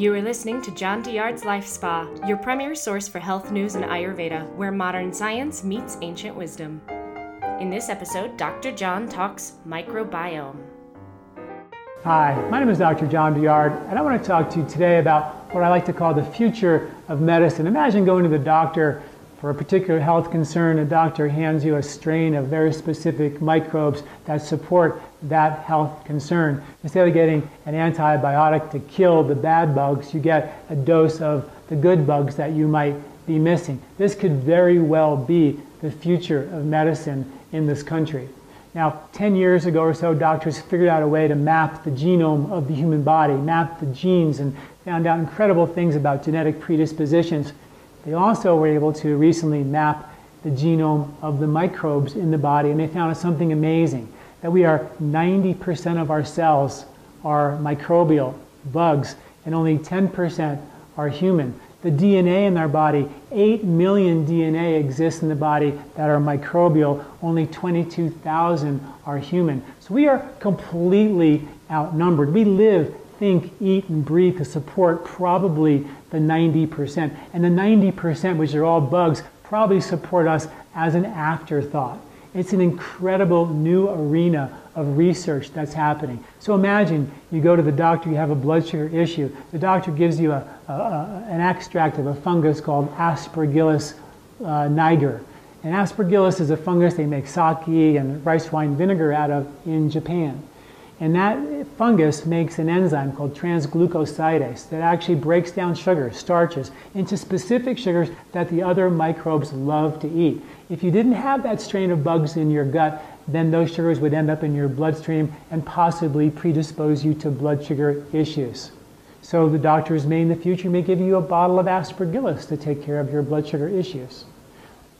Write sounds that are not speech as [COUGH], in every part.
You are listening to John Douillard's Life Spa, your premier source for health news and Ayurveda, where modern science meets ancient wisdom. In this episode, Dr. John talks microbiome. Hi, my name is Dr. John Douillard, and I want to talk to you today about what I like to call the future of medicine. Imagine going to the doctor for a particular health concern, a doctor hands you a strain of very specific microbes that support that health concern. Instead of getting an antibiotic to kill the bad bugs, you get a dose of the good bugs that you might be missing. This could very well be the future of medicine in this country. Now, 10 years ago or so, doctors figured out a way to map the genome of the human body, map the genes, and found out incredible things about genetic predispositions they also were able to recently map the genome of the microbes in the body, and they found something amazing that we are 90% of our cells are microbial, bugs, and only 10% are human. The DNA in our body, 8 million DNA exists in the body that are microbial, only 22,000 are human. So we are completely outnumbered. We live think, eat, and breathe to support probably the 90%. And the 90%, which are all bugs, probably support us as an afterthought. It's an incredible new arena of research that's happening. So imagine you go to the doctor, you have a blood sugar issue. The doctor gives you a, a, a, an extract of a fungus called Aspergillus uh, niger. And Aspergillus is a fungus they make sake and rice wine vinegar out of in Japan. And that fungus makes an enzyme called transglucosidase that actually breaks down sugars, starches, into specific sugars that the other microbes love to eat. If you didn't have that strain of bugs in your gut, then those sugars would end up in your bloodstream and possibly predispose you to blood sugar issues. So the doctors may in the future may give you a bottle of aspergillus to take care of your blood sugar issues.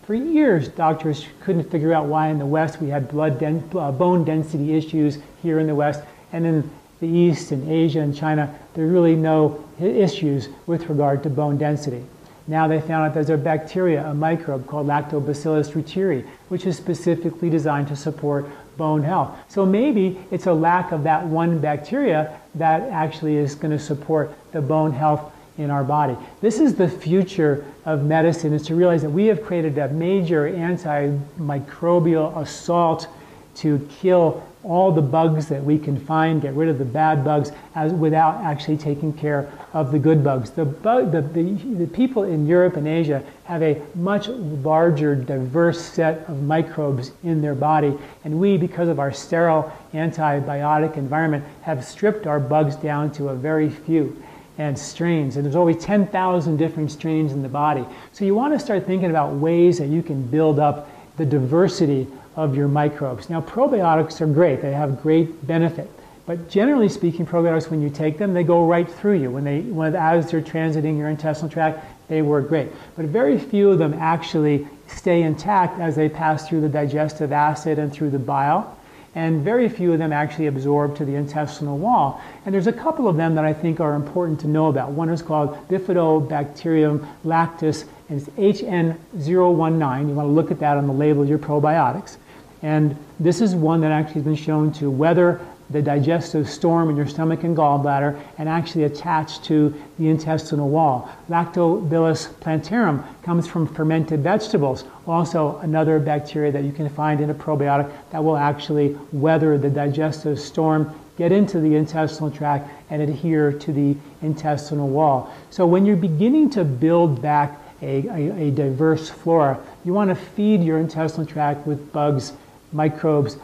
For years, doctors couldn't figure out why in the West we had blood den- uh, bone density issues here in the West, and in the East and Asia and China, there are really no issues with regard to bone density. Now they found out there's a bacteria, a microbe called Lactobacillus reuteri, which is specifically designed to support bone health. So maybe it's a lack of that one bacteria that actually is going to support the bone health in our body. This is the future of medicine, is to realize that we have created a major antimicrobial assault to kill all the bugs that we can find, get rid of the bad bugs, as, without actually taking care of the good bugs. The, bug, the, the, the people in Europe and Asia have a much larger, diverse set of microbes in their body, and we, because of our sterile antibiotic environment, have stripped our bugs down to a very few and strains. And there's always 10,000 different strains in the body. So you want to start thinking about ways that you can build up the diversity of your microbes. Now, probiotics are great, they have great benefit. But generally speaking, probiotics, when you take them, they go right through you. When they, when, as they're transiting your intestinal tract, they work great. But very few of them actually stay intact as they pass through the digestive acid and through the bile and very few of them actually absorb to the intestinal wall. And there's a couple of them that I think are important to know about. One is called Bifidobacterium lactis, and it's HN019. You want to look at that on the label of your probiotics. And this is one that actually has been shown to weather the digestive storm in your stomach and gallbladder and actually attach to the intestinal wall. Lactobacillus plantarum comes from fermented vegetables, also another bacteria that you can find in a probiotic that will actually weather the digestive storm, get into the intestinal tract, and adhere to the intestinal wall. So when you're beginning to build back a, a, a diverse flora, you want to feed your intestinal tract with bugs, microbes,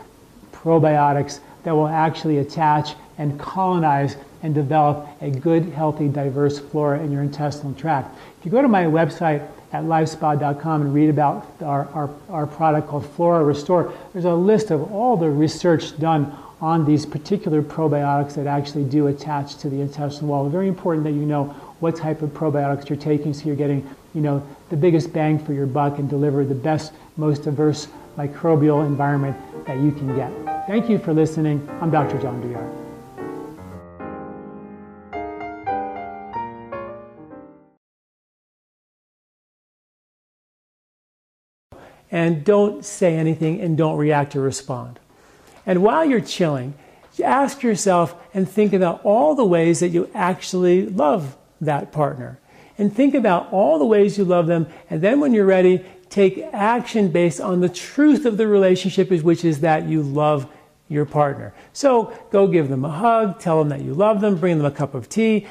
probiotics, that will actually attach and colonize and develop a good, healthy, diverse flora in your intestinal tract. If you go to my website at lifespa.com and read about our, our, our product called Flora Restore, there's a list of all the research done on these particular probiotics that actually do attach to the intestinal wall. Very important that you know what type of probiotics you're taking so you're getting you know, the biggest bang for your buck and deliver the best, most diverse microbial environment that you can get. Thank you for listening. I'm Dr. John Douillard. And don't say anything and don't react or respond. And while you're chilling, ask yourself and think about all the ways that you actually love that partner. And think about all the ways you love them. And then when you're ready, take action based on the truth of the relationship, which is that you love your partner. So go give them a hug, tell them that you love them, bring them a cup of tea,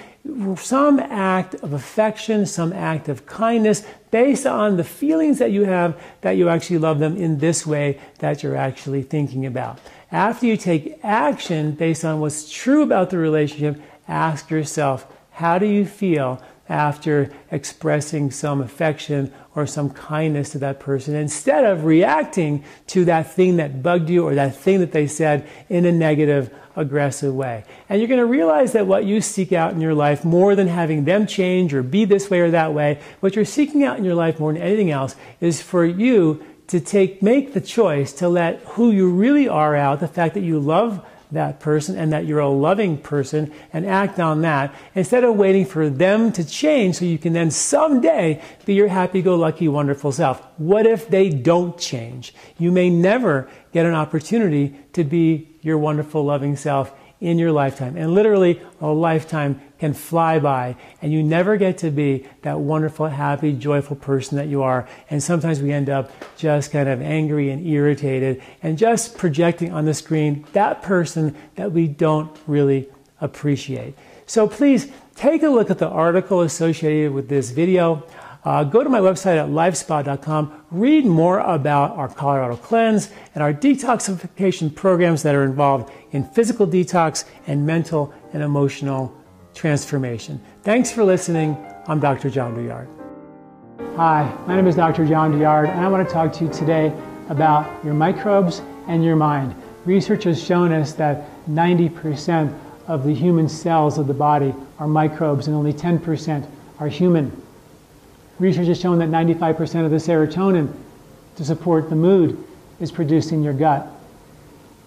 some act of affection, some act of kindness based on the feelings that you have that you actually love them in this way that you're actually thinking about. After you take action based on what's true about the relationship, ask yourself, how do you feel after expressing some affection or some kindness to that person instead of reacting to that thing that bugged you or that thing that they said in a negative, aggressive way. And you're going to realize that what you seek out in your life, more than having them change or be this way or that way, what you're seeking out in your life more than anything else is for you to take, make the choice to let who you really are out, the fact that you love that person and that you're a loving person and act on that instead of waiting for them to change so you can then someday be your happy go lucky, wonderful self. What if they don't change? You may never get an opportunity to be your wonderful, loving self in your lifetime. And literally, a lifetime can fly by, and you never get to be that wonderful, happy, joyful person that you are. And sometimes we end up just kind of angry and irritated and just projecting on the screen that person that we don't really appreciate. So please take a look at the article associated with this video. Uh, go to my website at lifespa.com, read more about our Colorado Cleanse and our detoxification programs that are involved in physical detox and mental and emotional transformation. Thanks for listening. I'm Dr. John Douillard. Hi, my name is Dr. John Douillard, and I want to talk to you today about your microbes and your mind. Research has shown us that 90% of the human cells of the body are microbes and only 10% are human. Research has shown that 95% of the serotonin to support the mood is produced in your gut.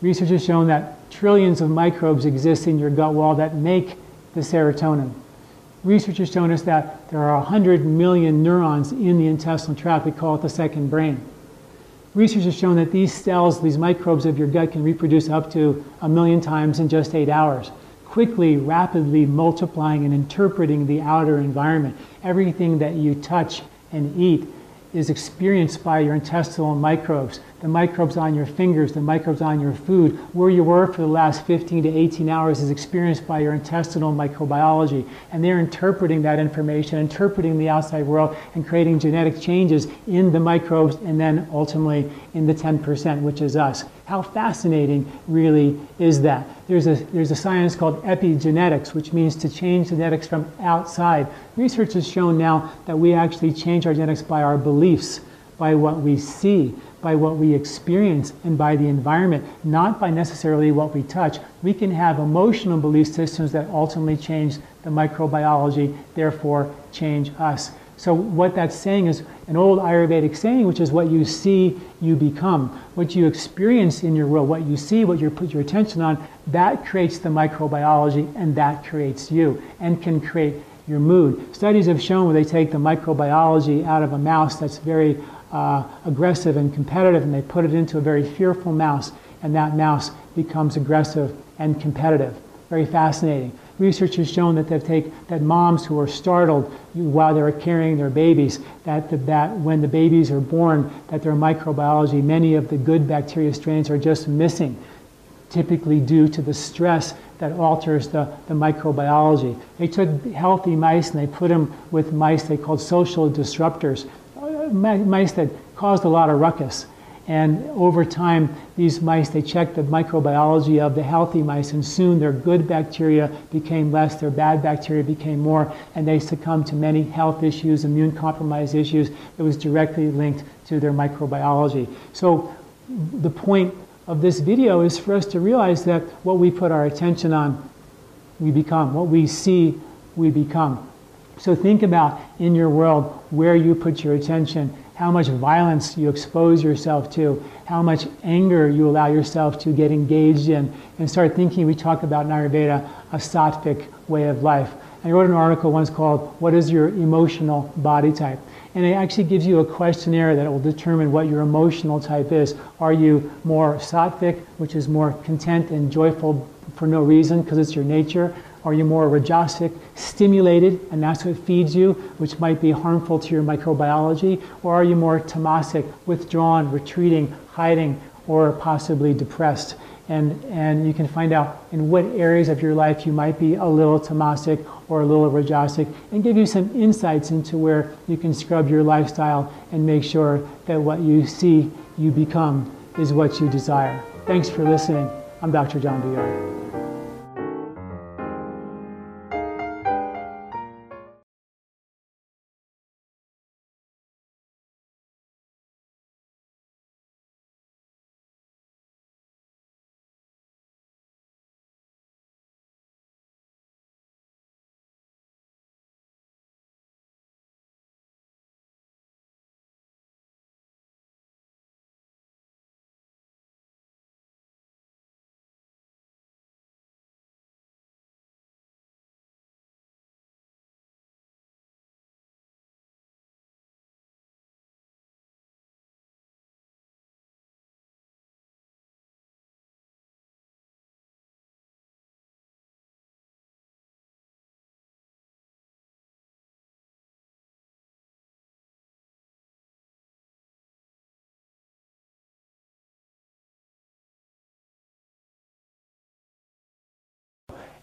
Research has shown that trillions of microbes exist in your gut wall that make the serotonin. Research has shown us that there are 100 million neurons in the intestinal tract. We call it the second brain. Research has shown that these cells, these microbes of your gut, can reproduce up to a million times in just eight hours quickly, rapidly multiplying and interpreting the outer environment. Everything that you touch and eat is experienced by your intestinal microbes the microbes on your fingers, the microbes on your food, where you were for the last 15 to 18 hours is experienced by your intestinal microbiology. And they're interpreting that information, interpreting the outside world, and creating genetic changes in the microbes and then ultimately in the 10%, which is us. How fascinating really is that? There's a, there's a science called epigenetics, which means to change genetics from outside. Research has shown now that we actually change our genetics by our beliefs, by what we see by what we experience and by the environment, not by necessarily what we touch. We can have emotional belief systems that ultimately change the microbiology, therefore change us. So, what that's saying is an old Ayurvedic saying, which is what you see, you become. What you experience in your world, what you see, what you put your attention on, that creates the microbiology and that creates you and can create your mood. Studies have shown where they take the microbiology out of a mouse that's very uh, aggressive and competitive, and they put it into a very fearful mouse, and that mouse becomes aggressive and competitive. Very fascinating. Research has shown that they take that moms who are startled while they're carrying their babies, that, the, that when the babies are born, that their microbiology, many of the good bacteria strains are just missing, typically due to the stress that alters the, the microbiology. They took healthy mice and they put them with mice they called social disruptors mice that caused a lot of ruckus. And over time, these mice, they checked the microbiology of the healthy mice, and soon their good bacteria became less, their bad bacteria became more, and they succumbed to many health issues, immune compromised issues that was directly linked to their microbiology. So the point of this video is for us to realize that what we put our attention on, we become. What we see, we become. So think about in your world where you put your attention, how much violence you expose yourself to, how much anger you allow yourself to get engaged in, and start thinking. We talk about in Ayurveda a sattvic way of life. I wrote an article once called What is Your Emotional Body Type? And it actually gives you a questionnaire that will determine what your emotional type is. Are you more sattvic, which is more content and joyful for no reason because it's your nature? Are you more rajasic, stimulated, and that's what feeds you, which might be harmful to your microbiology? Or are you more tamasic, withdrawn, retreating, hiding, or possibly depressed? And, and you can find out in what areas of your life you might be a little tamasic or a little rajasic and give you some insights into where you can scrub your lifestyle and make sure that what you see you become is what you desire. Thanks for listening. I'm Dr. John Douillard.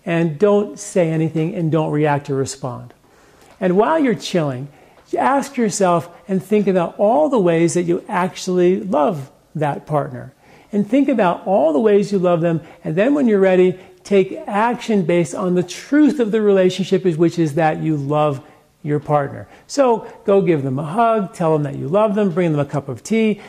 And don't say anything and don't react or respond. And while you're chilling, ask yourself and think about all the ways that you actually love that partner. And think about all the ways you love them. And then when you're ready, take action based on the truth of the relationship, which is that you love your partner. So go give them a hug, tell them that you love them, bring them a cup of tea,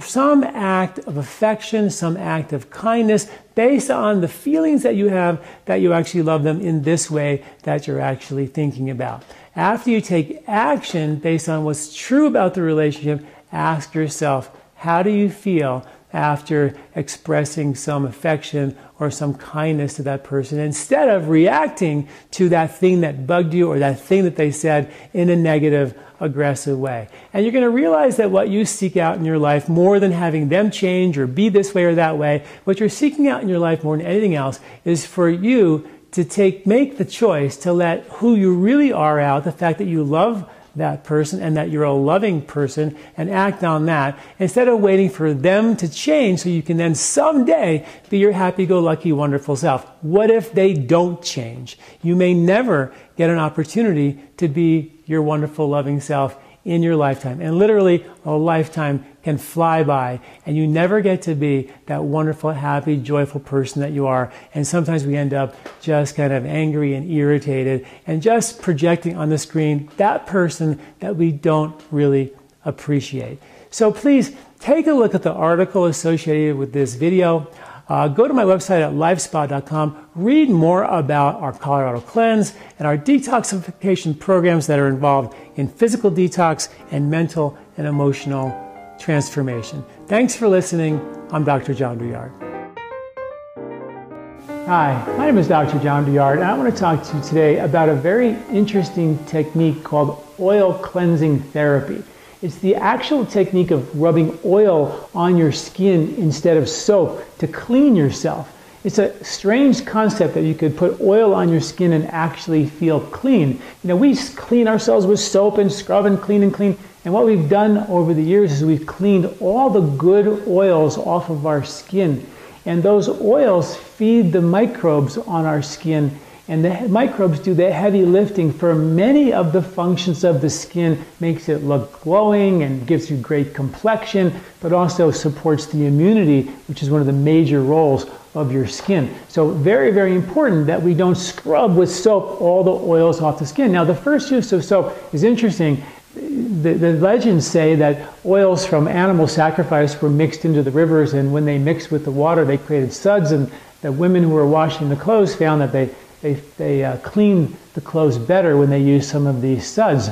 some act of affection, some act of kindness based on the feelings that you have that you actually love them in this way that you're actually thinking about. After you take action based on what's true about the relationship, ask yourself, how do you feel after expressing some affection or some kindness to that person instead of reacting to that thing that bugged you or that thing that they said in a negative, aggressive way. And you're going to realize that what you seek out in your life, more than having them change or be this way or that way, what you're seeking out in your life more than anything else is for you to take, make the choice to let who you really are out, the fact that you love that person and that you're a loving person and act on that instead of waiting for them to change so you can then someday be your happy go lucky, wonderful self. What if they don't change? You may never get an opportunity to be your wonderful, loving self in your lifetime. And literally, a lifetime can fly by, and you never get to be that wonderful, happy, joyful person that you are. And sometimes we end up just kind of angry and irritated and just projecting on the screen that person that we don't really appreciate. So please take a look at the article associated with this video. Uh, go to my website at lifespa.com, read more about our Colorado Cleanse and our detoxification programs that are involved in physical detox and mental and emotional transformation. Thanks for listening. I'm Dr. John Douillard. Hi, my name is Dr. John Douillard, and I want to talk to you today about a very interesting technique called oil cleansing therapy. It's the actual technique of rubbing oil on your skin instead of soap to clean yourself. It's a strange concept that you could put oil on your skin and actually feel clean. You know, we clean ourselves with soap and scrub and clean and clean. And what we've done over the years is we've cleaned all the good oils off of our skin. And those oils feed the microbes on our skin and the microbes do the heavy lifting for many of the functions of the skin, makes it look glowing and gives you great complexion, but also supports the immunity, which is one of the major roles of your skin. So very, very important that we don't scrub with soap all the oils off the skin. Now, the first use of soap is interesting. The, the, legends say that oils from animal sacrifice were mixed into the rivers, and when they mixed with the water, they created suds. And the women who were washing the clothes found that they they, they uh, clean the clothes better when they use some of these suds.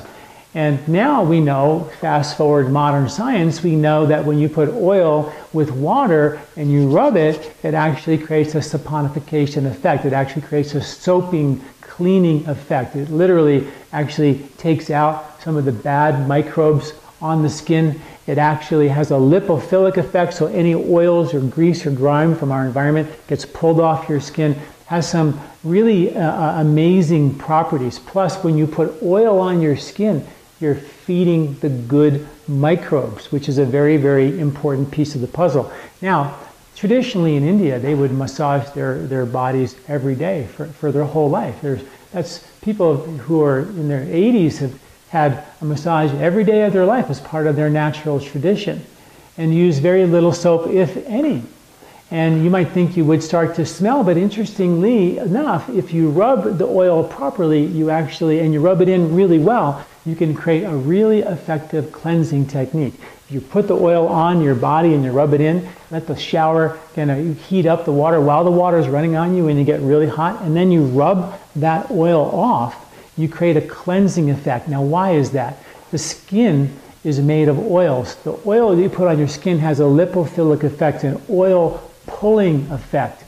And now we know, fast forward modern science, we know that when you put oil with water and you rub it, it actually creates a saponification effect. It actually creates a soaping, cleaning effect. It literally actually takes out some of the bad microbes on the skin. It actually has a lipophilic effect, so any oils or grease or grime from our environment gets pulled off your skin has some really uh, uh, amazing properties. Plus, when you put oil on your skin, you're feeding the good microbes, which is a very, very important piece of the puzzle. Now, traditionally in India, they would massage their, their bodies every day for, for their whole life. There's, that's people who are in their 80s have had a massage every day of their life as part of their natural tradition and use very little soap, if any. And you might think you would start to smell, but interestingly enough, if you rub the oil properly, you actually, and you rub it in really well, you can create a really effective cleansing technique. If you put the oil on your body and you rub it in, let the shower kind of heat up the water while the water is running on you and you get really hot, and then you rub that oil off, you create a cleansing effect. Now, why is that? The skin is made of oils. The oil that you put on your skin has a lipophilic effect, an oil pulling effect.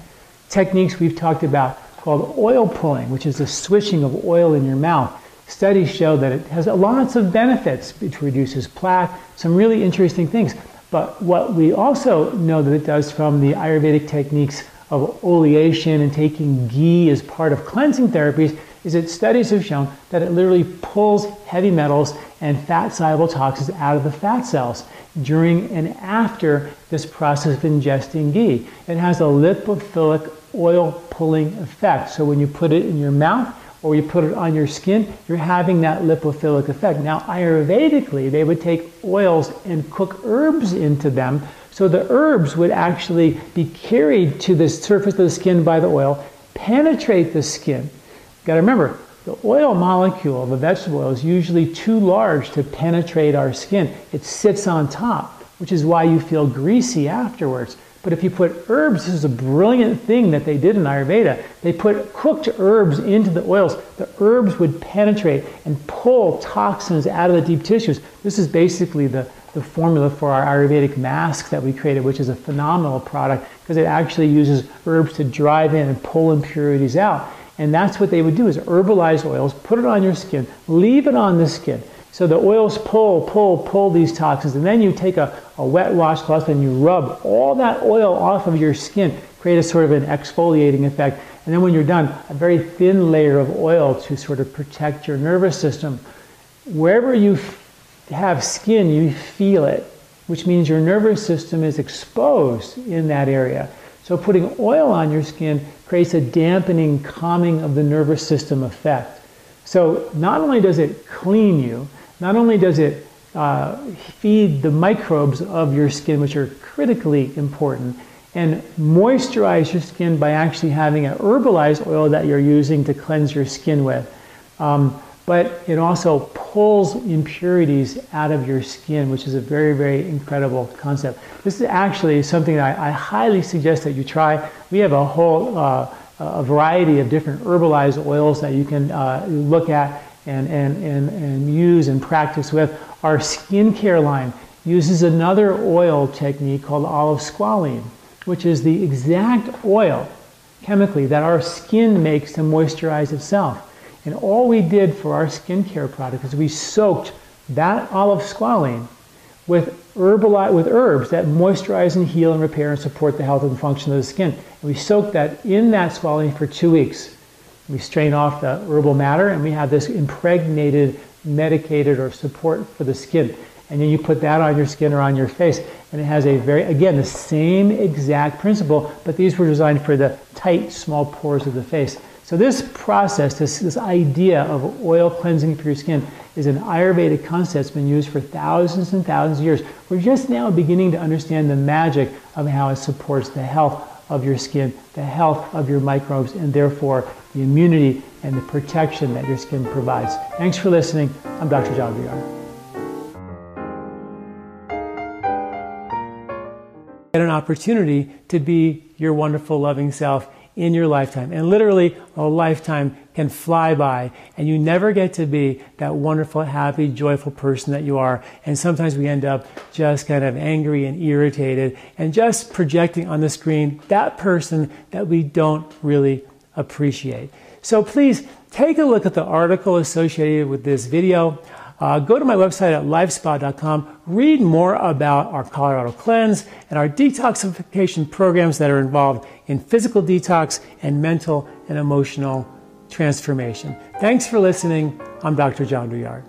Techniques we've talked about called oil pulling, which is the swishing of oil in your mouth. Studies show that it has lots of benefits. It reduces plaque, some really interesting things. But what we also know that it does from the Ayurvedic techniques of oleation and taking ghee as part of cleansing therapies is that studies have shown that it literally pulls heavy metals and fat soluble toxins out of the fat cells during and after this process of ingesting ghee. It has a lipophilic oil pulling effect. So when you put it in your mouth or you put it on your skin, you're having that lipophilic effect. Now, Ayurvedically, they would take oils and cook herbs into them. So the herbs would actually be carried to the surface of the skin by the oil, penetrate the skin got to remember, the oil molecule of a vegetable oil is usually too large to penetrate our skin. It sits on top, which is why you feel greasy afterwards. But if you put herbs, this is a brilliant thing that they did in Ayurveda. They put cooked herbs into the oils. The herbs would penetrate and pull toxins out of the deep tissues. This is basically the, the formula for our Ayurvedic mask that we created, which is a phenomenal product because it actually uses herbs to drive in and pull impurities out. And that's what they would do is herbalize oils, put it on your skin, leave it on the skin. So the oils pull, pull, pull these toxins. And then you take a, a wet washcloth and you rub all that oil off of your skin, create a sort of an exfoliating effect. And then when you're done, a very thin layer of oil to sort of protect your nervous system. Wherever you have skin, you feel it, which means your nervous system is exposed in that area. So putting oil on your skin creates a dampening, calming of the nervous system effect. So not only does it clean you, not only does it uh, feed the microbes of your skin, which are critically important, and moisturize your skin by actually having an herbalized oil that you're using to cleanse your skin with. Um, but it also pulls impurities out of your skin, which is a very, very incredible concept. This is actually something that I, I highly suggest that you try. We have a whole uh, a variety of different herbalized oils that you can uh, look at and, and, and, and use and practice with. Our skincare line uses another oil technique called olive squalene, which is the exact oil chemically that our skin makes to moisturize itself. And all we did for our skincare product is we soaked that olive squalene with herbali- with herbs that moisturize and heal and repair and support the health and function of the skin. And we soaked that in that squalene for two weeks. We strain off the herbal matter and we have this impregnated, medicated or support for the skin. And then you put that on your skin or on your face. And it has a very, again, the same exact principle, but these were designed for the tight, small pores of the face. So this process, this, this idea of oil cleansing for your skin is an Ayurvedic concept that's been used for thousands and thousands of years. We're just now beginning to understand the magic of how it supports the health of your skin, the health of your microbes, and therefore the immunity and the protection that your skin provides. Thanks for listening. I'm Dr. John Douillard. Get an opportunity to be your wonderful, loving self in your lifetime. And literally, a lifetime can fly by, and you never get to be that wonderful, happy, joyful person that you are. And sometimes we end up just kind of angry and irritated and just projecting on the screen that person that we don't really appreciate. So please take a look at the article associated with this video. Uh, go to my website at lifespa.com, read more about our Colorado Cleanse and our detoxification programs that are involved in physical detox and mental and emotional transformation. Thanks for listening. I'm Dr. John Douillard.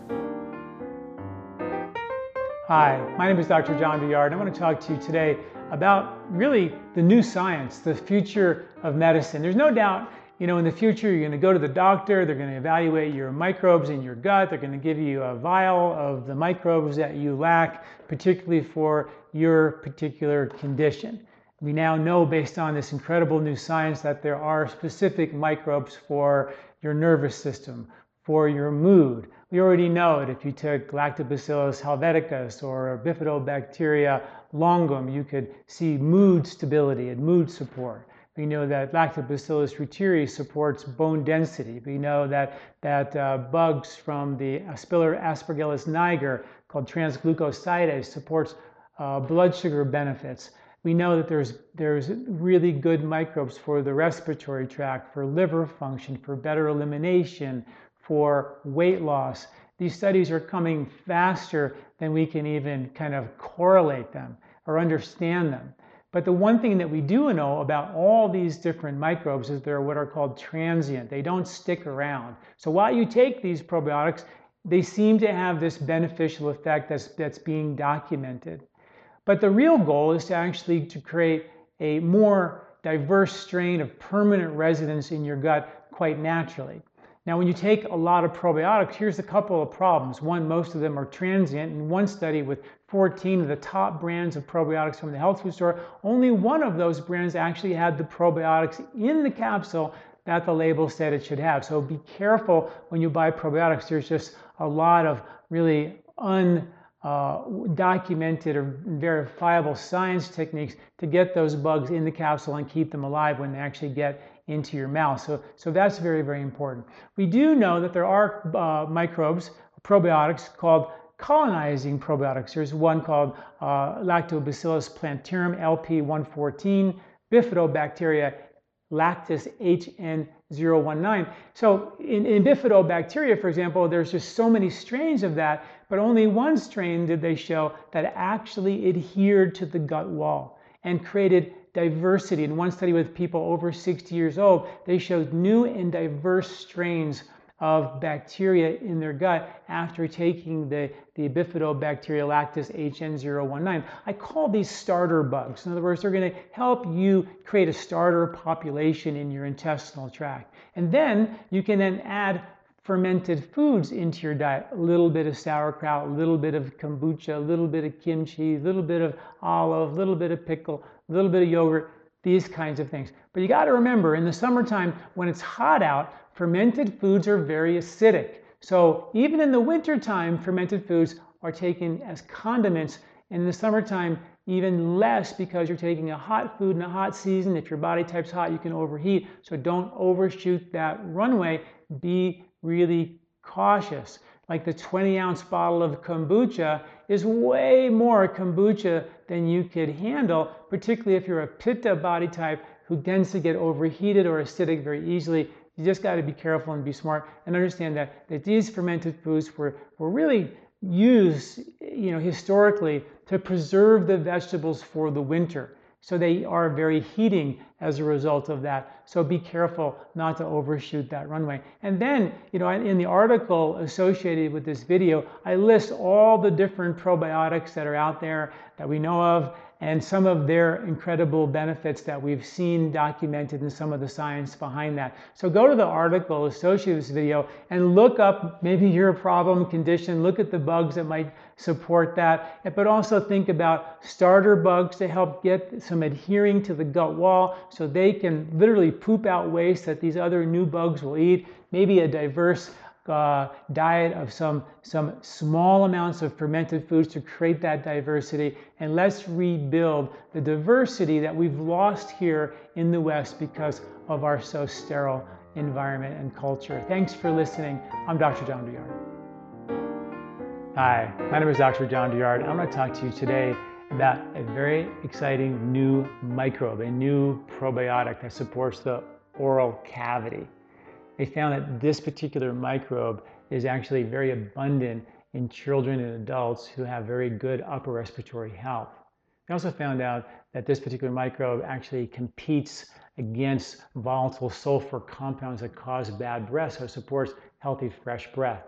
Hi, my name is Dr. John Douillard. I want to talk to you today about really the new science, the future of medicine. There's no doubt, you know, in the future you're going to go to the doctor, they're going to evaluate your microbes in your gut, they're going to give you a vial of the microbes that you lack, particularly for your particular condition. We now know based on this incredible new science that there are specific microbes for your nervous system, for your mood. We already know that if you took Lactobacillus helveticus or Bifidobacteria longum, you could see mood stability and mood support. We know that Lactobacillus reuteri supports bone density. We know that, that uh, bugs from the aspergillus niger called transglucosidase supports uh, blood sugar benefits. We know that there's, there's really good microbes for the respiratory tract, for liver function, for better elimination, for weight loss. These studies are coming faster than we can even kind of correlate them or understand them. But the one thing that we do know about all these different microbes is they're what are called transient. They don't stick around. So while you take these probiotics, they seem to have this beneficial effect that's, that's being documented. But the real goal is to actually to create a more diverse strain of permanent residence in your gut quite naturally. Now, when you take a lot of probiotics, here's a couple of problems. One, most of them are transient. In one study with 14 of the top brands of probiotics from the health food store, only one of those brands actually had the probiotics in the capsule that the label said it should have. So be careful when you buy probiotics. There's just a lot of really undocumented uh, or verifiable science techniques to get those bugs in the capsule and keep them alive when they actually get into your mouth. So, so that's very, very important. We do know that there are uh, microbes, probiotics called colonizing probiotics. There's one called uh, Lactobacillus plantarum LP114, Bifidobacteria lactis HN019. So in, in bifidobacteria, for example, there's just so many strains of that, but only one strain did they show that actually adhered to the gut wall and created diversity. In one study with people over 60 years old, they showed new and diverse strains of bacteria in their gut after taking the, the Bifidobacteria lactis HN019. I call these starter bugs. In other words, they're going to help you create a starter population in your intestinal tract. And then you can then add fermented foods into your diet. A little bit of sauerkraut, a little bit of kombucha, a little bit of kimchi, a little bit of olive, a little bit of pickle, a little bit of yogurt, these kinds of things. But you got to remember, in the summertime, when it's hot out, fermented foods are very acidic. So even in the wintertime, fermented foods are taken as condiments. In the summertime, even less because you're taking a hot food in a hot season. If your body type's hot, you can overheat. So don't overshoot that runway. Be really cautious. Like the 20 ounce bottle of kombucha is way more kombucha than you could handle, particularly if you're a pitta body type who tends to get overheated or acidic very easily. You just got to be careful and be smart and understand that, that these fermented foods were, were really used you know, historically to preserve the vegetables for the winter. So they are very heating as a result of that. So be careful not to overshoot that runway. And then, you know, in the article associated with this video, I list all the different probiotics that are out there that we know of and some of their incredible benefits that we've seen documented in some of the science behind that. So go to the article associated with this video and look up maybe your problem condition, look at the bugs that might support that, but also think about starter bugs to help get some adhering to the gut wall so they can literally poop out waste that these other new bugs will eat, maybe a diverse uh, diet of some, some small amounts of fermented foods to create that diversity. And let's rebuild the diversity that we've lost here in the West because of our so sterile environment and culture. Thanks for listening. I'm Dr. John Douillard. Hi, my name is Dr. John Douillard. I'm going to talk to you today about a very exciting new microbe, a new probiotic that supports the oral cavity they found that this particular microbe is actually very abundant in children and adults who have very good upper respiratory health. They also found out that this particular microbe actually competes against volatile sulfur compounds that cause bad breath, so it supports healthy, fresh breath.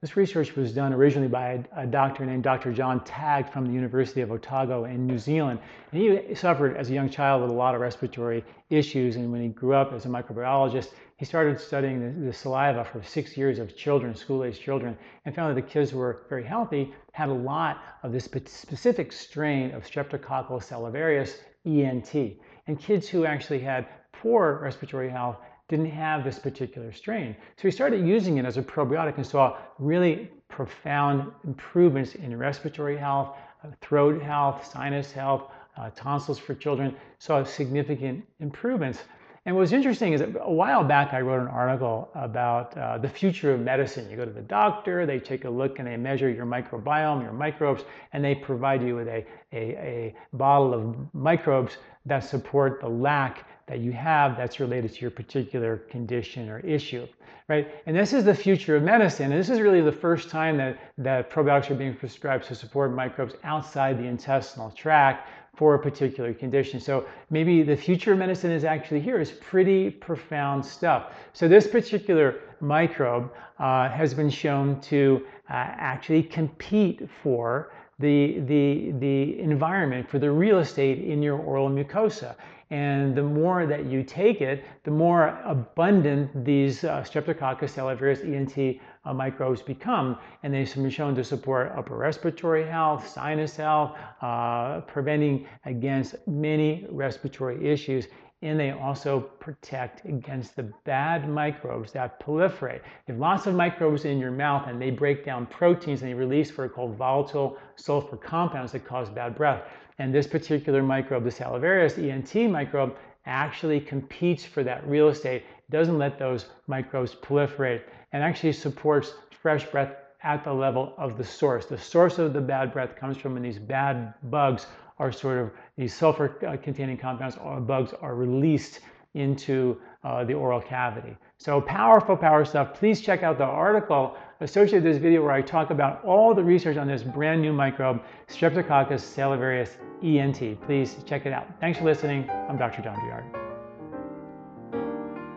This research was done originally by a, a, doctor named Dr. John Tagg from the University of Otago in New Zealand. And he suffered as a young child with a lot of respiratory issues. And when he grew up as a microbiologist, he started studying the, the saliva for six years of children, school age children, and found that the kids were very healthy, had a lot of this specific strain of Streptococcus salivarius ENT. And kids who actually had poor respiratory health didn't have this particular strain. So we started using it as a probiotic and saw really profound improvements in respiratory health, uh, throat health, sinus health, uh, tonsils for children, saw significant improvements. And what's interesting is a while back I wrote an article about uh, the future of medicine. You go to the doctor, they take a look and they measure your microbiome, your microbes, and they provide you with a, a, a bottle of microbes that support the lack that you have that's related to your particular condition or issue, right? And this is the future of medicine. And this is really the first time that, that probiotics are being prescribed to support microbes outside the intestinal tract for a particular condition. So maybe the future of medicine is actually here is pretty profound stuff. So this particular microbe uh, has been shown to uh, actually compete for the, the, the environment, for the real estate in your oral mucosa. And the more that you take it, the more abundant these uh, Streptococcus salivarius ENT uh, microbes become. And they've been shown to support upper respiratory health, sinus health, uh, preventing against many respiratory issues. And they also protect against the bad microbes that proliferate. You have lots of microbes in your mouth and they break down proteins and they release what are called volatile sulfur compounds that cause bad breath. And this particular microbe, the salivarius ENT microbe, actually competes for that real estate, It doesn't let those microbes proliferate, and actually supports fresh breath at the level of the source. The source of the bad breath comes from when these bad bugs are sort of, these sulfur containing compounds or bugs are released into uh, the oral cavity. So powerful, power stuff. Please check out the article associated with this video where I talk about all the research on this brand new microbe, Streptococcus salivarius ENT. Please check it out. Thanks for listening. I'm Dr. John Douillard.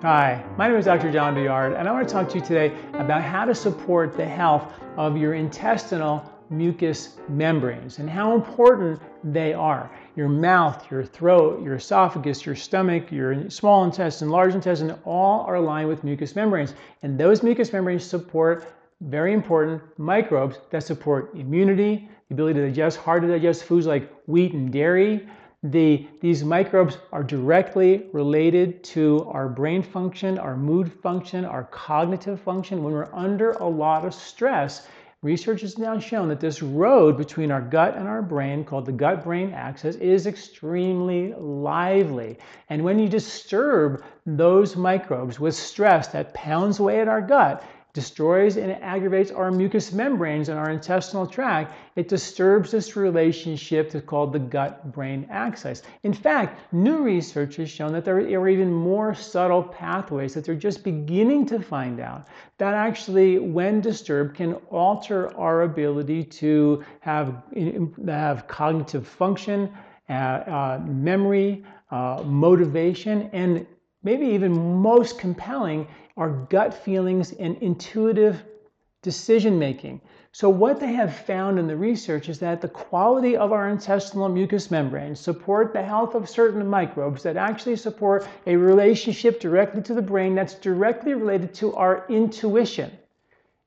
Hi, my name is Dr. John Douillard, and I want to talk to you today about how to support the health of your intestinal mucous membranes and how important they are. Your mouth, your throat, your esophagus, your stomach, your small intestine, large intestine, all are lined with mucous membranes. And those mucous membranes support very important microbes that support immunity, the ability to digest hard to digest foods like wheat and dairy. The, these microbes are directly related to our brain function, our mood function, our cognitive function. When we're under a lot of stress, research has now shown that this road between our gut and our brain, called the gut brain axis, is extremely lively. And when you disturb those microbes with stress that pounds away at our gut, destroys and aggravates our mucous membranes in our intestinal tract, it disturbs this relationship that's called the gut brain axis. In fact, new research has shown that there are even more subtle pathways that they're just beginning to find out that actually, when disturbed, can alter our ability to have, have cognitive function, uh, uh, memory, uh, motivation, and maybe even most compelling our gut feelings and intuitive decision making. So, what they have found in the research is that the quality of our intestinal mucous membranes support the health of certain microbes that actually support a relationship directly to the brain that's directly related to our intuition.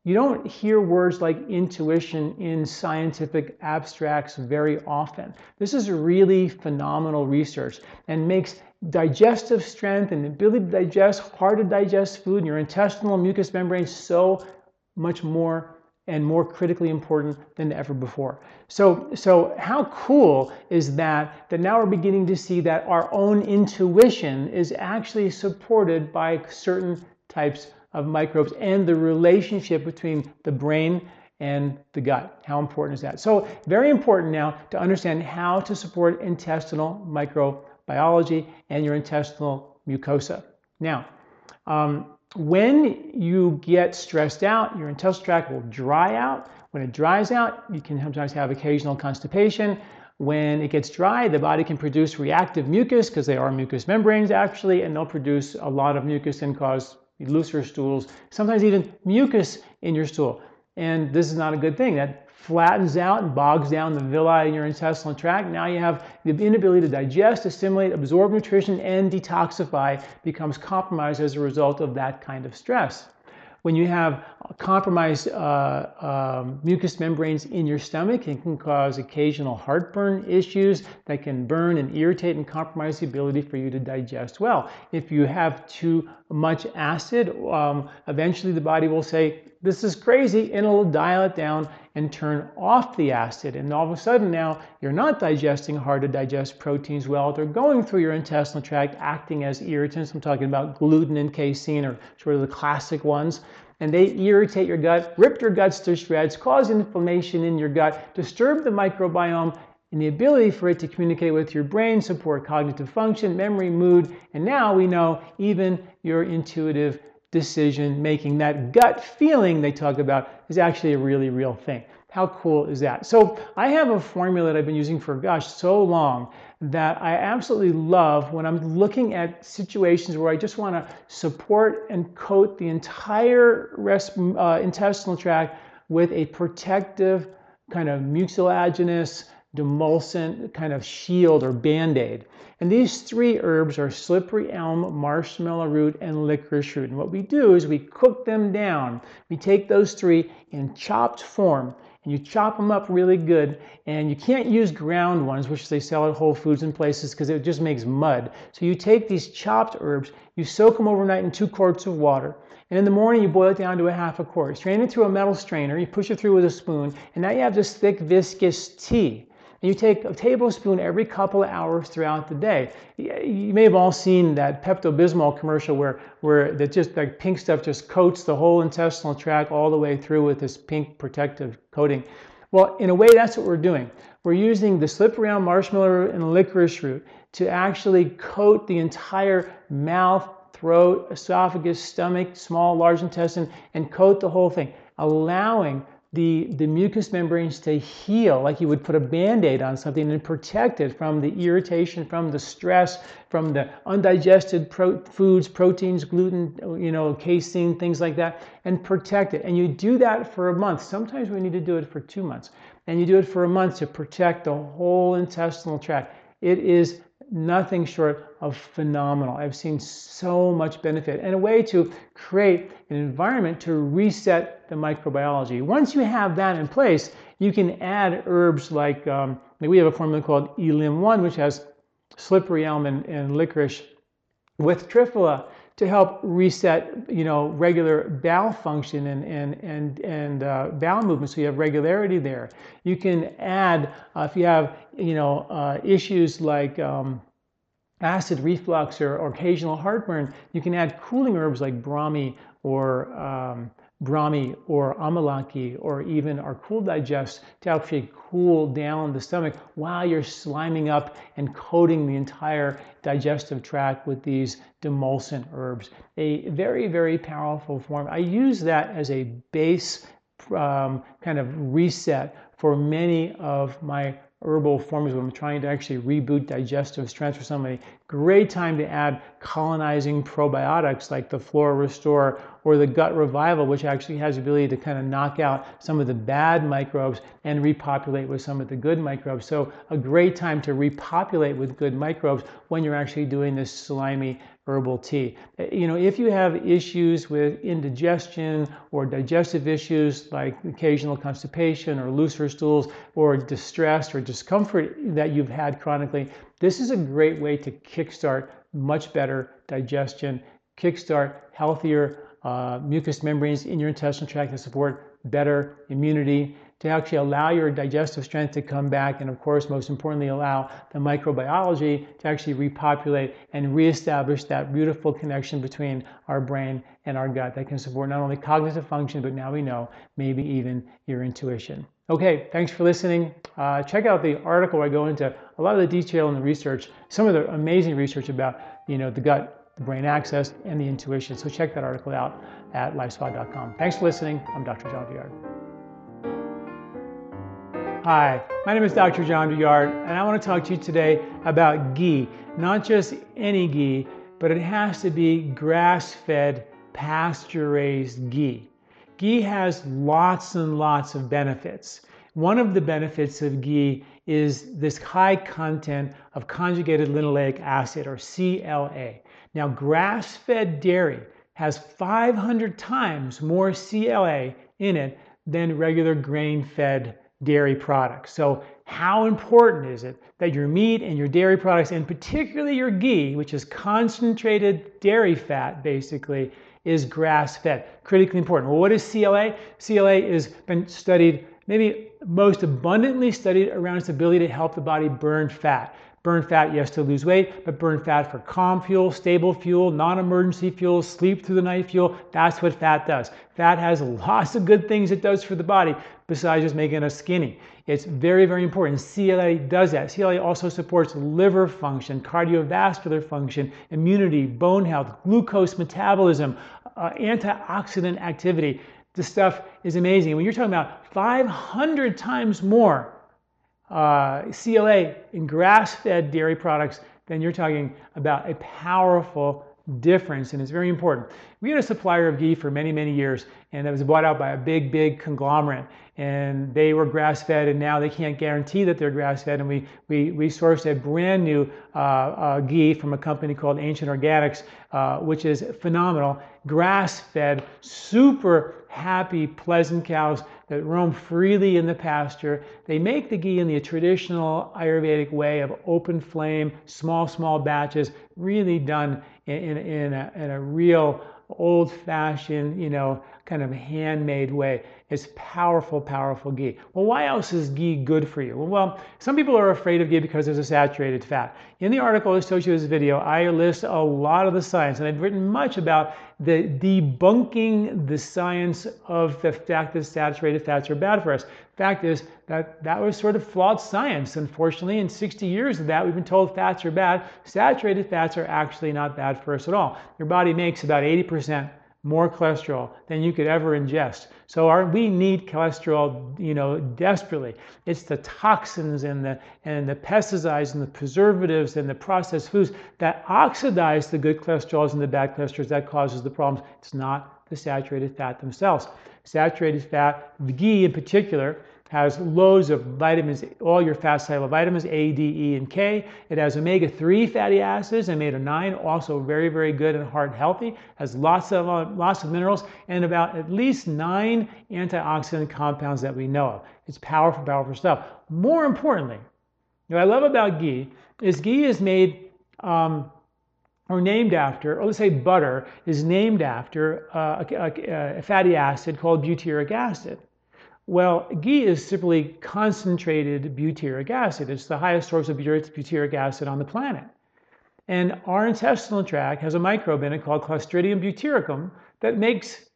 You don't hear words like intuition in scientific abstracts very often. This is really phenomenal research and makes digestive strength and ability to digest, hard to digest food, and your intestinal mucous membrane so much more and more critically important than ever before. So, so how cool is that that now we're beginning to see that our own intuition is actually supported by certain types of microbes and the relationship between the brain and the gut. How important is that? So, very important now to understand how to support intestinal microbiology and your intestinal mucosa. Now, um, when you get stressed out, your intestinal tract will dry out. When it dries out, you can sometimes have occasional constipation. When it gets dry, the body can produce reactive mucus because they are mucous membranes actually, and they'll produce a lot of mucus and cause looser stools, sometimes even mucus in your stool. And this is not a good thing. That flattens out and bogs down the villi in your intestinal tract. Now you have the inability to digest, assimilate, absorb nutrition, and detoxify becomes compromised as a result of that kind of stress. When you have compromised uh, um, mucous membranes in your stomach, and can cause occasional heartburn issues that can burn and irritate and compromise the ability for you to digest well. If you have too much acid, um, eventually the body will say, This is crazy, and it'll dial it down and turn off the acid. And all of a sudden now you're not digesting hard to digest proteins well. They're going through your intestinal tract, acting as irritants. I'm talking about gluten and casein, or sort of the classic ones. And they irritate your gut, rip your guts to shreds, cause inflammation in your gut, disturb the microbiome, and the ability for it to communicate with your brain, support cognitive function, memory, mood, and now we know even your intuitive decision making. That gut feeling they talk about is actually a really real thing. How cool is that? So I have a formula that I've been using for, gosh, so long that I absolutely love when I'm looking at situations where I just want to support and coat the entire uh, intestinal tract with a protective kind of mucilaginous demulcent kind of shield or band-aid. And these three herbs are slippery elm, marshmallow root, and licorice root. And what we do is we cook them down. We take those three in chopped form and you chop them up really good. And you can't use ground ones, which they sell at Whole Foods and places, because it just makes mud. So you take these chopped herbs, you soak them overnight in two quarts of water. And in the morning, you boil it down to a half a quart. Strain it through a metal strainer. You push it through with a spoon. And now you have this thick, viscous tea. And you take a tablespoon every couple of hours throughout the day. You may have all seen that Pepto-Bismol commercial where, where that just like pink stuff just coats the whole intestinal tract all the way through with this pink protective coating. Well, in a way, that's what we're doing. We're using the slippery elm marshmallow and licorice root to actually coat the entire mouth, throat, esophagus, stomach, small, large intestine, and coat the whole thing, allowing the, the mucous membranes to heal, like you would put a band-aid on something and protect it from the irritation, from the stress, from the undigested pro- foods, proteins, gluten, you know, casein, things like that, and protect it. And you do that for a month. Sometimes we need to do it for two months. And you do it for a month to protect the whole intestinal tract. It is nothing short of phenomenal. I've seen so much benefit and a way to create an environment to reset the microbiology. Once you have that in place, you can add herbs like, um, we have a formula called Elim 1, which has slippery elm and, and licorice with triphala to help reset, you know, regular bowel function and and and and uh, bowel movement, so you have regularity there. You can add uh, if you have, you know, uh, issues like um, acid reflux or, or, occasional heartburn, you can add cooling herbs like Brahmi or um, Brahmi or Amalaki or even our Cool Digest to actually cool down the stomach while you're sliming up and coating the entire digestive tract with these demulcent herbs. A very, very powerful form. I use that as a base um, kind of reset for many of my herbal formulas when I'm trying to actually reboot digestive strength for somebody. Great time to add colonizing probiotics like the Flora Restore or the Gut Revival, which actually has the ability to kind of knock out some of the bad microbes and repopulate with some of the good microbes. So a great time to repopulate with good microbes when you're actually doing this slimy herbal tea. Uh, you know, if you have issues with indigestion or digestive issues like occasional constipation or looser stools or distress or discomfort that you've had chronically, this is a great way to kickstart much better digestion, kickstart healthier uh, mucous membranes in your intestinal tract to support better immunity, to actually allow your digestive strength to come back, and of course, most importantly, allow the microbiology to actually repopulate and reestablish that beautiful connection between our brain and our gut that can support not only cognitive function, but now we know maybe even your intuition. Okay, thanks for listening. Uh, check out the article I go into a lot of the detail in the research, some of the amazing research about you know the gut, the brain axis, and the intuition. So check that article out at lifespa.com. Thanks for listening. I'm Dr. John Douillard. Hi, my name is Dr. John Douillard, and I want to talk to you today about ghee. Not just any ghee, but it has to be grass fed, pasture raised ghee. Ghee has lots and lots of benefits. One of the benefits of ghee is this high content of conjugated linoleic acid, or CLA. Now, grass fed dairy has 500 times more CLA in it than regular grain fed dairy products. So, how important is it that your meat and your dairy products, and particularly your ghee, which is concentrated dairy fat basically, is grass fed? Critically important. Well, what is CLA? CLA has been studied, maybe most abundantly studied around its ability to help the body burn fat. Burn fat, yes, to lose weight, but burn fat for calm fuel, stable fuel, non emergency fuel, sleep through the night fuel. That's what fat does. Fat has lots of good things it does for the body besides just making us skinny. It's very, very important. CLA does that. CLA also supports liver function, cardiovascular function, immunity, bone health, glucose metabolism, uh, antioxidant activity. This stuff is amazing. When you're talking about 500 times more uh, CLA in grass fed dairy products, then you're talking about a powerful difference, and it's very important. We had a supplier of ghee for many, many years, and it was bought out by a big, big conglomerate, and they were grass-fed, and now they can't guarantee that they're grass-fed. And we we we sourced a brand new uh, uh, ghee from a company called Ancient Organics, uh, which is phenomenal, grass-fed, super happy, pleasant cows that roam freely in the pasture. They make the ghee in the traditional Ayurvedic way of open flame, small, small batches, really done in, in, in, a, in a real old fashioned, you know, kind of handmade way. It's powerful, powerful ghee. Well, why else is ghee good for you? Well, some people are afraid of ghee because there's a saturated fat. In the article associated with this video, I list a lot of the science, and I've written much about the debunking the science of the fact that saturated fats are bad for us. Fact is that that was sort of flawed science. Unfortunately, in 60 years of that, we've been told fats are bad. Saturated fats are actually not bad for us at all. Your body makes about 80% more cholesterol than you could ever ingest. So our, we need cholesterol, you know, desperately. It's the toxins and the and the pesticides and the preservatives and the processed foods that oxidize the good cholesterols and the bad cholesterols that causes the problems. It's not the saturated fat themselves. Saturated fat, the ghee in particular, has loads of vitamins, all your fat soluble vitamins, A, D, E, and K. It has omega 3 fatty acids, omega 9, also very, very good and heart healthy. Has lots of, uh, lots of minerals and about at least nine antioxidant compounds that we know of. It's powerful, powerful stuff. More importantly, what I love about ghee is ghee is made um, or named after, or let's say butter is named after uh, a, a, a fatty acid called butyric acid. Well, ghee is simply concentrated butyric acid. It's the highest source of butyric acid on the planet. And our intestinal tract has a microbe in it called Clostridium butyricum that makes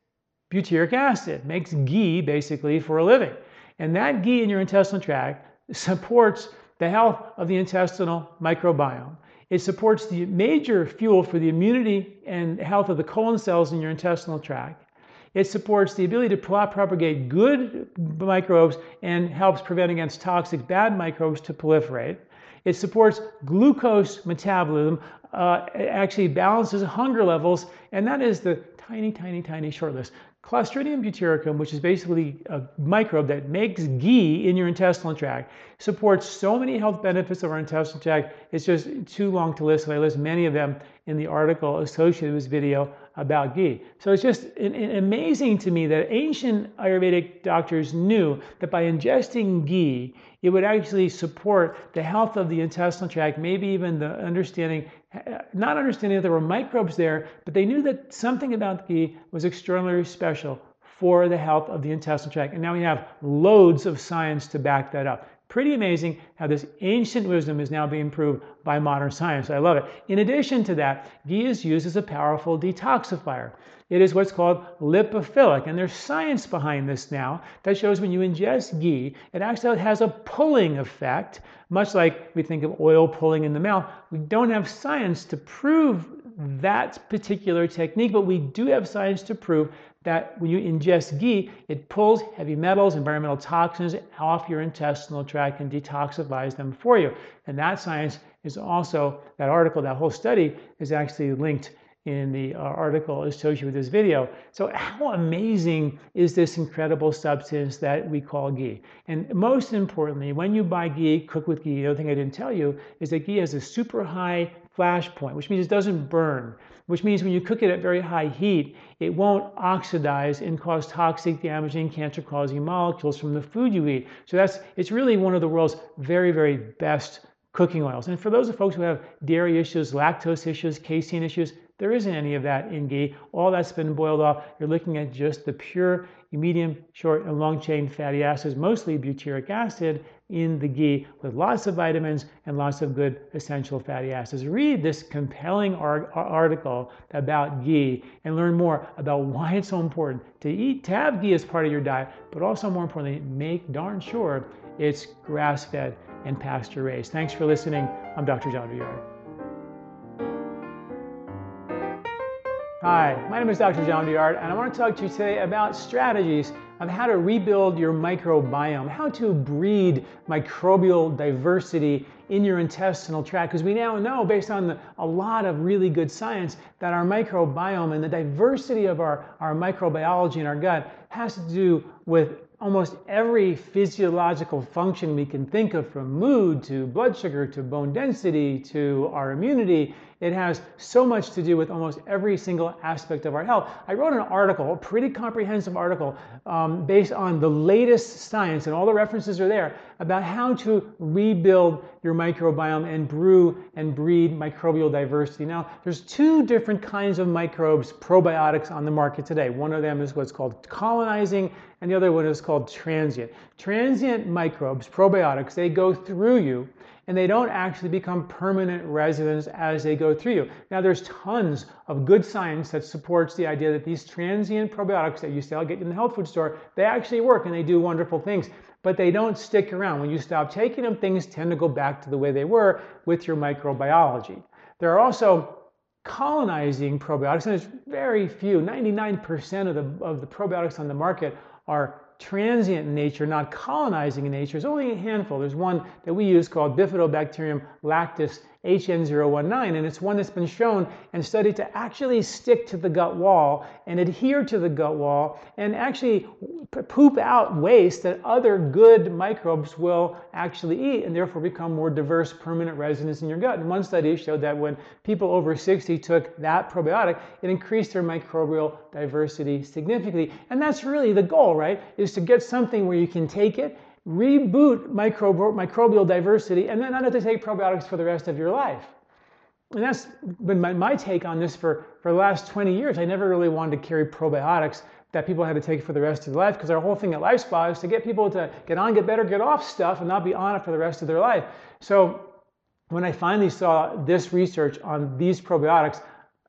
butyric acid, makes ghee basically for a living. And that ghee in your intestinal tract supports the health of the intestinal microbiome. It supports the major fuel for the immunity and health of the colon cells in your intestinal tract. It supports the ability to propagate good microbes and helps prevent against toxic bad microbes to proliferate. It supports glucose metabolism, uh, actually balances hunger levels, and that is the tiny, tiny, tiny short list. Clostridium butyricum, which is basically a microbe that makes ghee in your intestinal tract, supports so many health benefits of our intestinal tract. It's just too long to list, and I list many of them in the article associated with this video about ghee. So it's just amazing to me that ancient Ayurvedic doctors knew that by ingesting ghee, it would actually support the health of the intestinal tract, maybe even the understanding, eh, not understanding that there were microbes there, but they knew that something about ghee was extraordinarily special for the health of the intestinal tract. And now we have loads of science to back that up. Pretty amazing how this ancient wisdom is now being proved by modern science. I love it. In addition to that, ghee is used as a powerful detoxifier. It is what's called lipophilic, and there's science behind this now that shows when you ingest ghee, it actually has a pulling effect, much like we think of oil pulling in the mouth. We don't have science to prove that particular technique, but we do have science to prove that when you ingest ghee, it pulls heavy metals, environmental toxins off your intestinal tract and detoxifies them for you. And that science is also, that article, that whole study is actually linked in the uh, article associated with this video. So how amazing is this incredible substance that we call ghee? And most importantly, when you buy ghee, cook with ghee, the other thing I didn't tell you is that ghee has a super high flash point, which means it doesn't burn, which means when you cook it at very high heat, it won't oxidize and cause toxic, damaging, cancer-causing molecules from the food you eat. So that's, it's really one of the world's very, very best cooking oils. And for those of folks who have dairy issues, lactose issues, casein issues, there isn't any of that in ghee. All that's been boiled off. You're looking at just the pure medium, short, and long chain fatty acids, mostly butyric acid in the ghee with lots of vitamins and lots of good essential fatty acids. Read this compelling article about ghee and learn more about why it's so important to eat, have ghee as part of your diet, but also more importantly, make darn sure it's grass fed and pasture raised. Thanks for listening. I'm Dr. John Douillard. Hi, my name is Dr. John Douillard, and I want to talk to you today about strategies of how to rebuild your microbiome, how to breed microbial diversity in your intestinal tract. Because we now know, based on the, a lot of really good science, that our microbiome and the diversity of our, our microbiology in our gut has to do with almost every physiological function we can think of from mood to blood sugar to bone density to our immunity it has so much to do with almost every single aspect of our health. I wrote an article, a pretty comprehensive article, um, based on the latest science, and all the references are there, about how to rebuild your microbiome and brew and breed microbial diversity. Now, there's two different kinds of microbes, probiotics, on the market today. One of them is what's called colonizing, and the other one is called transient. Transient microbes, probiotics, they go through you and they don't actually become permanent residents as they go through you. Now, there's tons of good science that supports the idea that these transient probiotics that you still get in the health food store, they actually work and they do wonderful things, but they don't stick around. When you stop taking them, things tend to go back to the way they were with your microbiology. There are also colonizing probiotics, and there's very few, 99% of the, of the probiotics on the market are transient in nature, not colonizing in nature. There's only a handful. There's one that we use called Bifidobacterium lactis HN019, and it's one that's been shown and studied to actually stick to the gut wall and adhere to the gut wall and actually poop out waste that other good microbes will actually eat and therefore become more diverse permanent residents in your gut. And one study showed that when people over 60 took that probiotic, it increased their microbial diversity significantly. And that's really the goal, right? Is to get something where you can take it reboot microbial diversity, and then not have to take probiotics for the rest of your life. And that's been my, my take on this for, for the last 20 years. I never really wanted to carry probiotics that people had to take for the rest of their life because our whole thing at LifeSpa is to get people to get on, get better, get off stuff and not be on it for the rest of their life. So when I finally saw this research on these probiotics,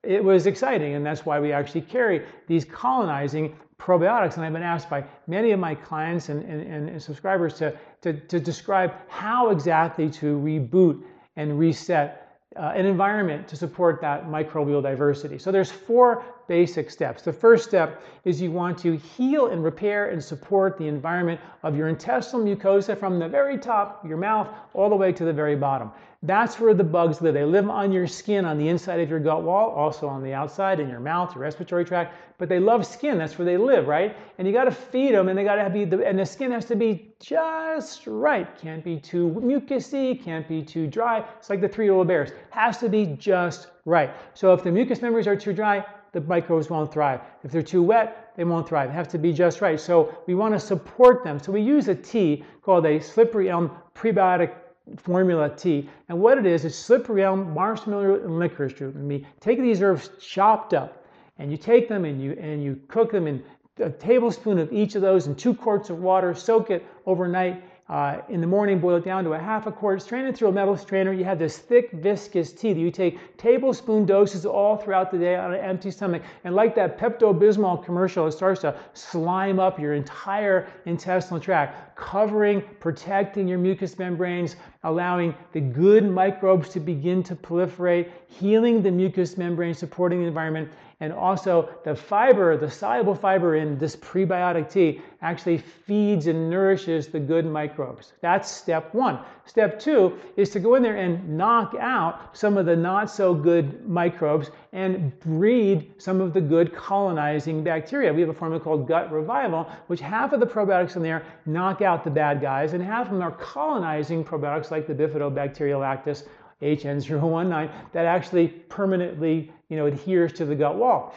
it was exciting, and that's why we actually carry these colonizing probiotics. And I've been asked by many of my clients and, and, and subscribers to, to, to, describe how exactly to reboot and reset uh, an environment to support that microbial diversity. So there's four basic steps. The first step is you want to heal and repair and support the environment of your intestinal mucosa from the very top, your mouth, all the way to the very bottom. That's where the bugs live. They live on your skin, on the inside of your gut wall, also on the outside, in your mouth, your respiratory tract. But they love skin. That's where they live, right? And you got to feed them, and they got to be, the, and the skin has to be just right. Can't be too mucousy, can't be too dry. It's like the three little bears. Has to be just right. So if the mucous membranes are too dry, the microbes won't thrive. If they're too wet, they won't thrive. They have to be just right. So we want to support them. So we use a tea called a slippery elm prebiotic formula tea. And what it is, is slippery elm, marshmallow, and licorice root. And we take these herbs chopped up, and you take them and you and you cook them in a tablespoon of each of those in two quarts of water, soak it overnight uh, in the morning, boil it down to a half a quart, strain it through a metal strainer. You have this thick, viscous tea that you take tablespoon doses all throughout the day on an empty stomach. And like that Pepto Bismol commercial, it starts to slime up your entire intestinal tract, covering, protecting your mucous membranes, allowing the good microbes to begin to proliferate, healing the mucous membrane, supporting the environment, and also the fiber, the soluble fiber in this prebiotic tea actually feeds and nourishes the good microbes. That's step one. Step two is to go in there and knock out some of the not so good microbes and breed some of the good colonizing bacteria. We have a formula called gut revival, which half of the probiotics in there knock out the bad guys, and half of them are colonizing probiotics like the Bifidobacterium lactis HN019 that actually permanently you know, adheres to the gut wall.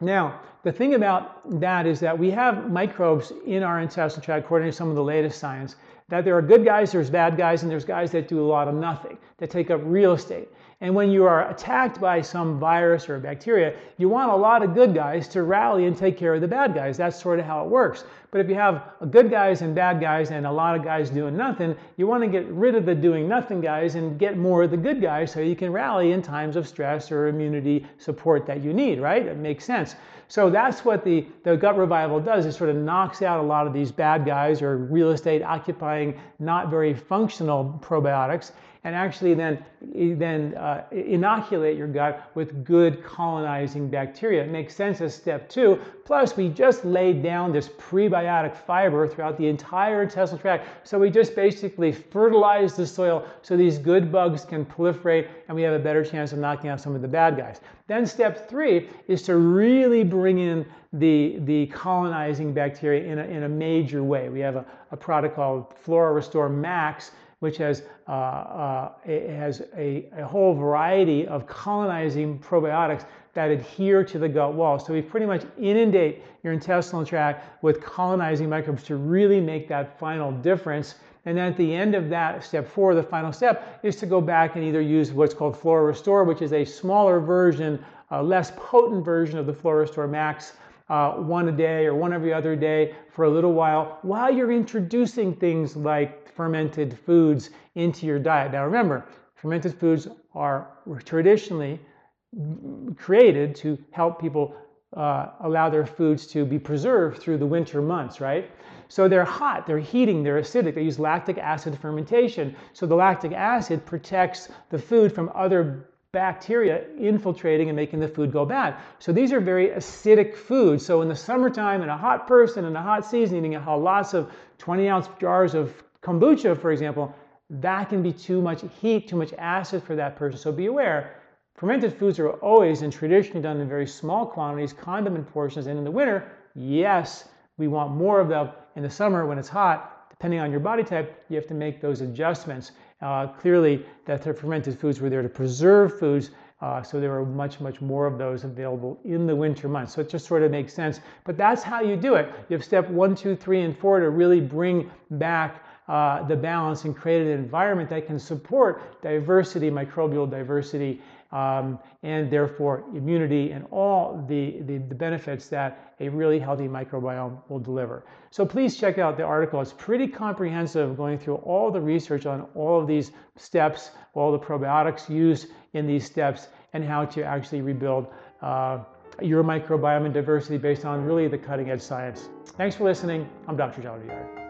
Now, the thing about that is that we have microbes in our intestinal tract, according to some of the latest science, that there are good guys, there's bad guys, and there's guys that do a lot of nothing, that take up real estate. And when you are attacked by some virus or bacteria, you want a lot of good guys to rally and take care of the bad guys. That's sort of how it works. But if you have good guys and bad guys and a lot of guys doing nothing, you want to get rid of the doing nothing guys and get more of the good guys so you can rally in times of stress or immunity support that you need, right? It makes sense. So that's what the, the gut revival does. It sort of knocks out a lot of these bad guys or real estate occupying not very functional probiotics and actually then, then uh, inoculate your gut with good colonizing bacteria. It makes sense as step two. Plus, we just laid down this prebiotic fiber throughout the entire intestinal tract. So we just basically fertilize the soil so these good bugs can proliferate and we have a better chance of knocking out some of the bad guys. Then step three is to really bring in the, the colonizing bacteria in a, in a major way. We have a, a product called Flora Restore Max which has, uh, uh, has a, a, whole variety of colonizing probiotics that adhere to the gut wall. So we pretty much inundate your intestinal tract with colonizing microbes to really make that final difference. And then at the end of that, step four, the final step, is to go back and either use what's called Flora Restore, which is a smaller version, a less potent version of the Flora Restore Max, uh, one a day or one every other day for a little while, while you're introducing things like fermented foods into your diet. Now remember, fermented foods are traditionally created to help people uh, allow their foods to be preserved through the winter months, right? So they're hot, they're heating, they're acidic. They use lactic acid fermentation. So the lactic acid protects the food from other bacteria infiltrating and making the food go bad. So these are very acidic foods. So in the summertime, in a hot person, in a hot season, eating a, lots of 20 ounce jars of kombucha, for example, that can be too much heat, too much acid for that person. So be aware. Fermented foods are always and traditionally done in very small quantities, condiment portions, and in the winter, yes, we want more of them. In the summer, when it's hot, depending on your body type, you have to make those adjustments. Uh, clearly, that the fermented foods were there to preserve foods, uh, so there were much, much more of those available in the winter months. So it just sort of makes sense. But that's how you do it. You have step one, two, three, and four to really bring back uh, the balance and create an environment that can support diversity, microbial diversity, um, and therefore immunity and all the, the, the, benefits that a really healthy microbiome will deliver. So please check out the article. It's pretty comprehensive, going through all the research on all of these steps, all the probiotics used in these steps, and how to actually rebuild uh, your microbiome and diversity based on really the cutting edge science. Thanks for listening. I'm Dr. John Douillard.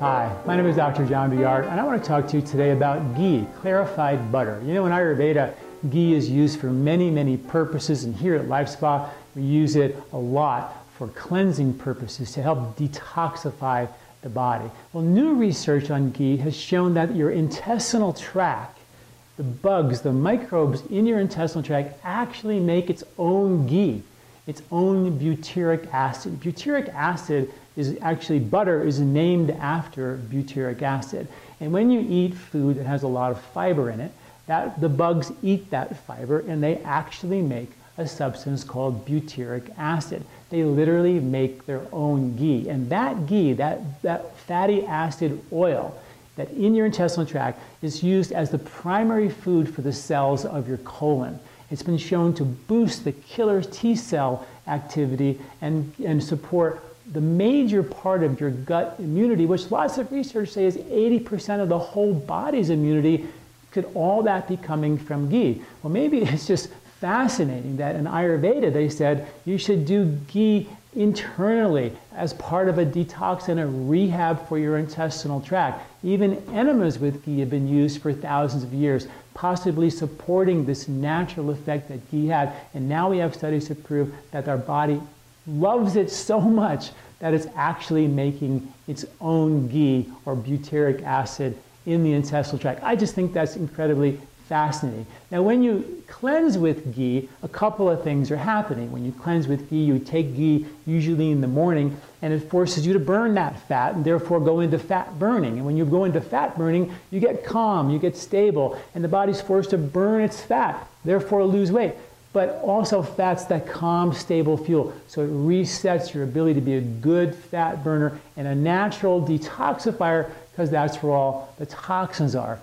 Hi, my name is Dr. John Douillard, and I want to talk to you today about ghee, clarified butter. You know, in Ayurveda, ghee is used for many, many purposes, and here at Life Spa, we use it a lot for cleansing purposes to help detoxify the body. Well, new research on ghee has shown that your intestinal tract, the bugs, the microbes in your intestinal tract actually make its own ghee, its own butyric acid. Butyric acid is actually butter is named after butyric acid. And when you eat food that has a lot of fiber in it, that the bugs eat that fiber and they actually make a substance called butyric acid. They literally make their own ghee. And that ghee, that, that fatty acid oil that in your intestinal tract is used as the primary food for the cells of your colon. It's been shown to boost the killer T cell activity and, and support the major part of your gut immunity, which lots of research say is 80% of the whole body's immunity. Could all that be coming from ghee? Well, maybe [LAUGHS] it's just fascinating that in Ayurveda they said you should do ghee internally as part of a detox and a rehab for your intestinal tract. Even enemas with ghee have been used for thousands of years, possibly supporting this natural effect that ghee had. And now we have studies to prove that our body loves it so much that it's actually making its own ghee or butyric acid in the intestinal tract. I just think that's incredibly fascinating. Now, when you cleanse with ghee, a couple of things are happening. When you cleanse with ghee, you take ghee usually in the morning, and it forces you to burn that fat and therefore go into fat burning. And when you go into fat burning, you get calm, you get stable, and the body's forced to burn its fat, therefore lose weight. But also, fat's that calm, stable fuel. So it resets your ability to be a good fat burner and a natural detoxifier because that's where all the toxins are.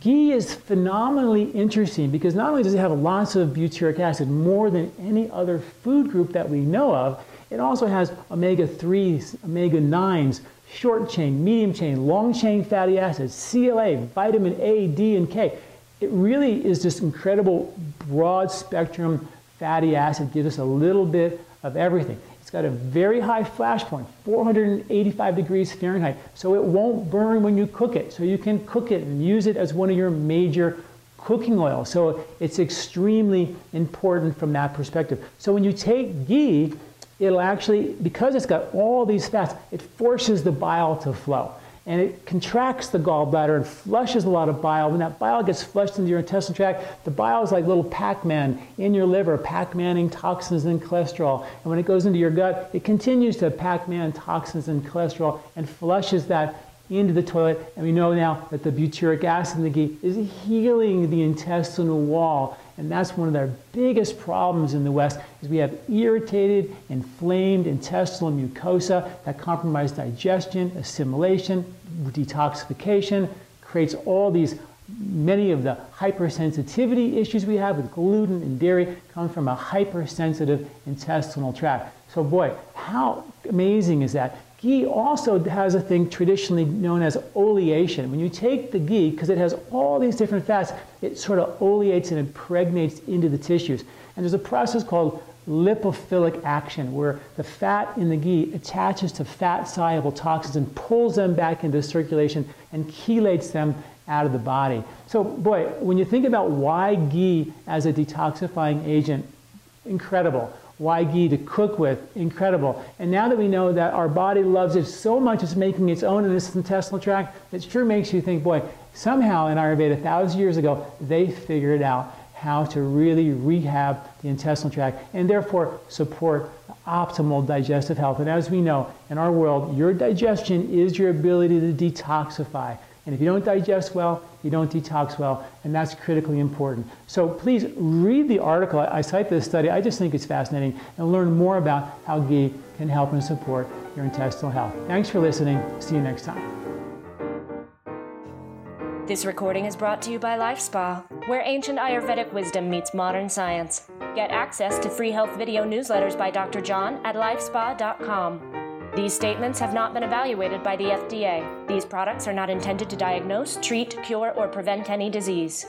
Ghee is phenomenally interesting because not only does it have lots of butyric acid, more than any other food group that we know of, it also has omega 3s, omega 9s, short chain, medium chain, long chain fatty acids, CLA, vitamin A, D, and K. It really is this incredible broad spectrum fatty acid, gives us a little bit of everything. It's got a very high flash point, 485 degrees Fahrenheit, so it won't burn when you cook it. So you can cook it and use it as one of your major cooking oils. So it's extremely important from that perspective. So when you take ghee, it'll actually, because it's got all these fats, it forces the bile to flow and it contracts the gallbladder and flushes a lot of bile. When that bile gets flushed into your intestinal tract, the bile is like little Pac-Man in your liver, Pac-Manning toxins and cholesterol. And when it goes into your gut, it continues to Pac-Man toxins and cholesterol and flushes that into the toilet. And we know now that the butyric acid in the ghee is healing the intestinal wall. And that's one of their biggest problems in the West is we have irritated, inflamed intestinal mucosa that compromise digestion, assimilation, detoxification, creates all these many of the hypersensitivity issues we have with gluten and dairy come from a hypersensitive intestinal tract. So boy, how amazing is that? Ghee also has a thing traditionally known as oleation. When you take the ghee, because it has all these different fats, it sort of oleates and impregnates into the tissues. And there's a process called lipophilic action, where the fat in the ghee attaches to fat soluble toxins and pulls them back into circulation and chelates them out of the body. So, boy, when you think about why ghee as a detoxifying agent, incredible. Why ghee to cook with, incredible. And now that we know that our body loves it so much, it's making its own in this intestinal tract, it sure makes you think, boy, somehow in Ayurveda, thousands of years ago, they figured out how to really rehab the intestinal tract and therefore support optimal digestive health. And as we know, in our world, your digestion is your ability to detoxify. And if you don't digest well, you don't detox well, and that's critically important. So please read the article. I cite this study. I just think it's fascinating and learn more about how ghee can help and support your intestinal health. Thanks for listening. See you next time. This recording is brought to you by LifeSpa, where ancient Ayurvedic wisdom meets modern science. Get access to free health video newsletters by Dr. John at lifespa.com. These statements have not been evaluated by the FDA. These products are not intended to diagnose, treat, cure, or prevent any disease.